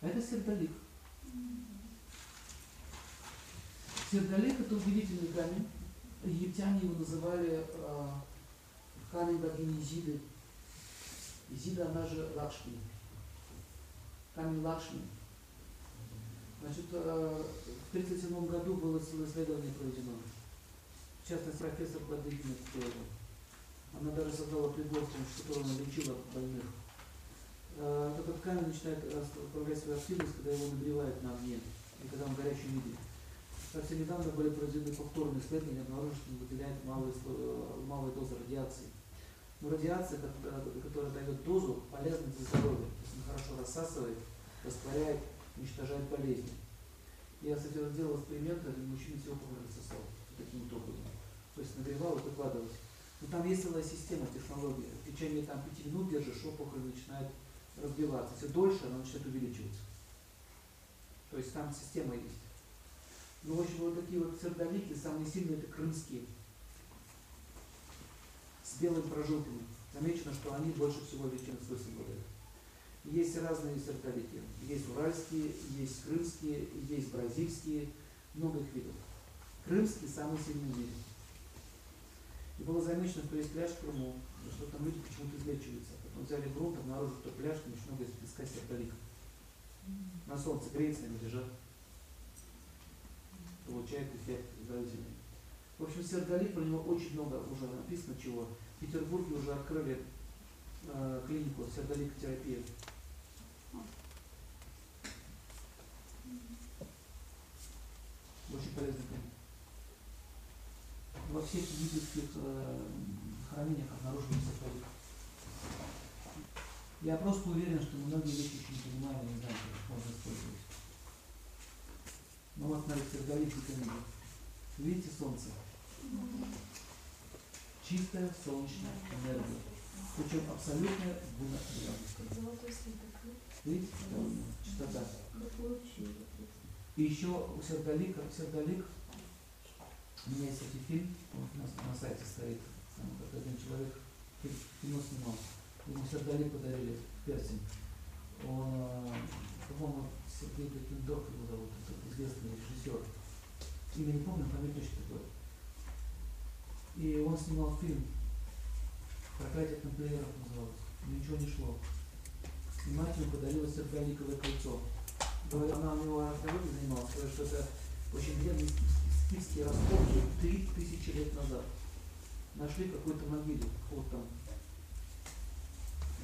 Это сердолик. Сердолик это удивительный камень. Египтяне его называли э, камень богини Изиды. Изида, она же Лакшми. Камень Лакшми. Значит, э, в 1937 году было исследование проведено. В частности, профессор Бадыгина Киева. Она даже создала прибор, с которым она лечила больных. Э, этот камень начинает проявлять свою активность, когда его нагревают на огне, и когда он в горячем виде. Совсем недавно были проведены повторные исследования, обнаружили, что он выделяет малые, малые дозы радиации. Но радиация, которая дает дозу, полезна для здоровья. То есть она хорошо рассасывает, растворяет, уничтожает болезни. Я, кстати, делал эксперимент, один мужчина всего опухоль сосал таким вот образом. То есть нагревал и выкладывать. Но там есть целая система технологии. В течение там, 5 минут держишь, опухоль начинает разбиваться. Если дольше, она начинает увеличиваться. То есть там система есть. Ну, в общем, вот такие вот сердолики, самые сильные это крымские. С белыми прожилками. Замечено, что они больше всего величины свойств обладают. Есть разные сердолики. Есть уральские, есть крымские, есть бразильские, много их видов. Крымский самый сильный в мире. И было замечено, что есть пляж в Крыму, что там люди почему-то излечиваются. Потом взяли грунт, обнаружили, что пляж, очень много из песка сердолика. На солнце греется, они лежат получает эффект изобразительный. В общем, сердолик, про него очень много уже написано чего. В Петербурге уже открыли э, клинику сердоликотерапии. Очень полезный. Во всех египетских э, хранениях обнаружили сердолик. Я просто уверен, что многие вещи еще не понимаем и не знаем, как их можно использовать. Ну вот, смотрите, сердолик витамина. Видите солнце? Чистая солнечная энергия. Причем абсолютная гуна Видите? Чистота. И еще у сердолика, сердолик, у меня есть этот фильм, он у нас на сайте стоит, там как один человек кино снимал. Ему сердолик подарили персень. Он, э, по-моему, Сергей Бекендорф его зовут, это известный режиссер. Имя не помню, фамилия точно такое. И он снимал фильм «Проклятие тамплиеров» называлось. Ничего не шло. И мать ему подарила сердоликовое кольцо. Она у него археологией занималась, что это очень древние скифские раскопки три тысячи лет назад. Нашли какой-то могиле, вот там,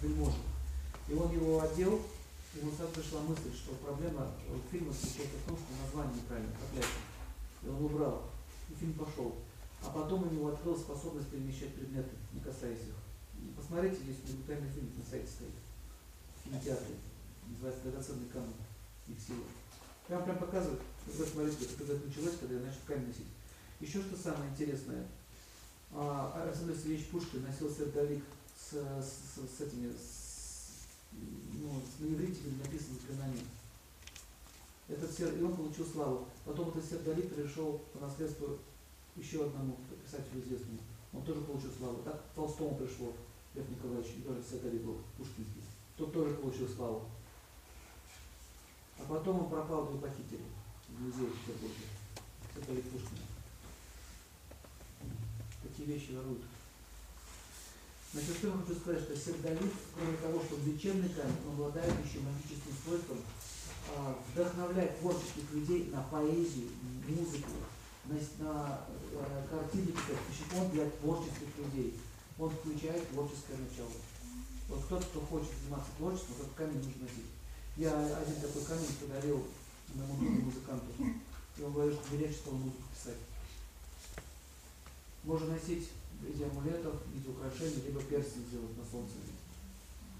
вельможа. И он его одел, ему сразу пришла мысль, что проблема фильма заключается в том, что название неправильно, проклятие. И он убрал. И фильм пошел. А потом у него открылась способность перемещать предметы, не касаясь их. И посмотрите, есть документальный фильм на сайте стоит. В кинотеатре. Называется «Драгоценный камень. Их сила». Прям прям показывают. Вы смотрите, когда это началось, когда я начал камень носить. Еще что самое интересное. А, Александр Сергеевич Пушкин носил сердолик с, с, с этими, с, ну, на иврите написано заклинание. Этот сер... И он получил славу. Потом этот сердолик перешел по наследству еще одному писателю известному. Он тоже получил славу. Так Толстому пришло, Лев Николаевич, и тоже сердолик был, пушкинский. Тот тоже получил славу. Потом он пропал, его похитили в музее в Петербурге. Сердолик Пушкина. Такие вещи воруют. Значит, что я хочу сказать, что сердолит, кроме того, что лечебный камень, он обладает еще магическим свойством а, вдохновлять творческих людей на поэзию, музыку, на, на э, картины, он для творческих людей. Он включает творческое начало. Вот кто-то, кто хочет заниматься творчеством, этот камень нужно носить. Я один такой камень подарил другу музыканту. И он говорит, что что он музыку писать. Можно носить в виде амулетов, в виде украшений, либо перстень сделать на солнце.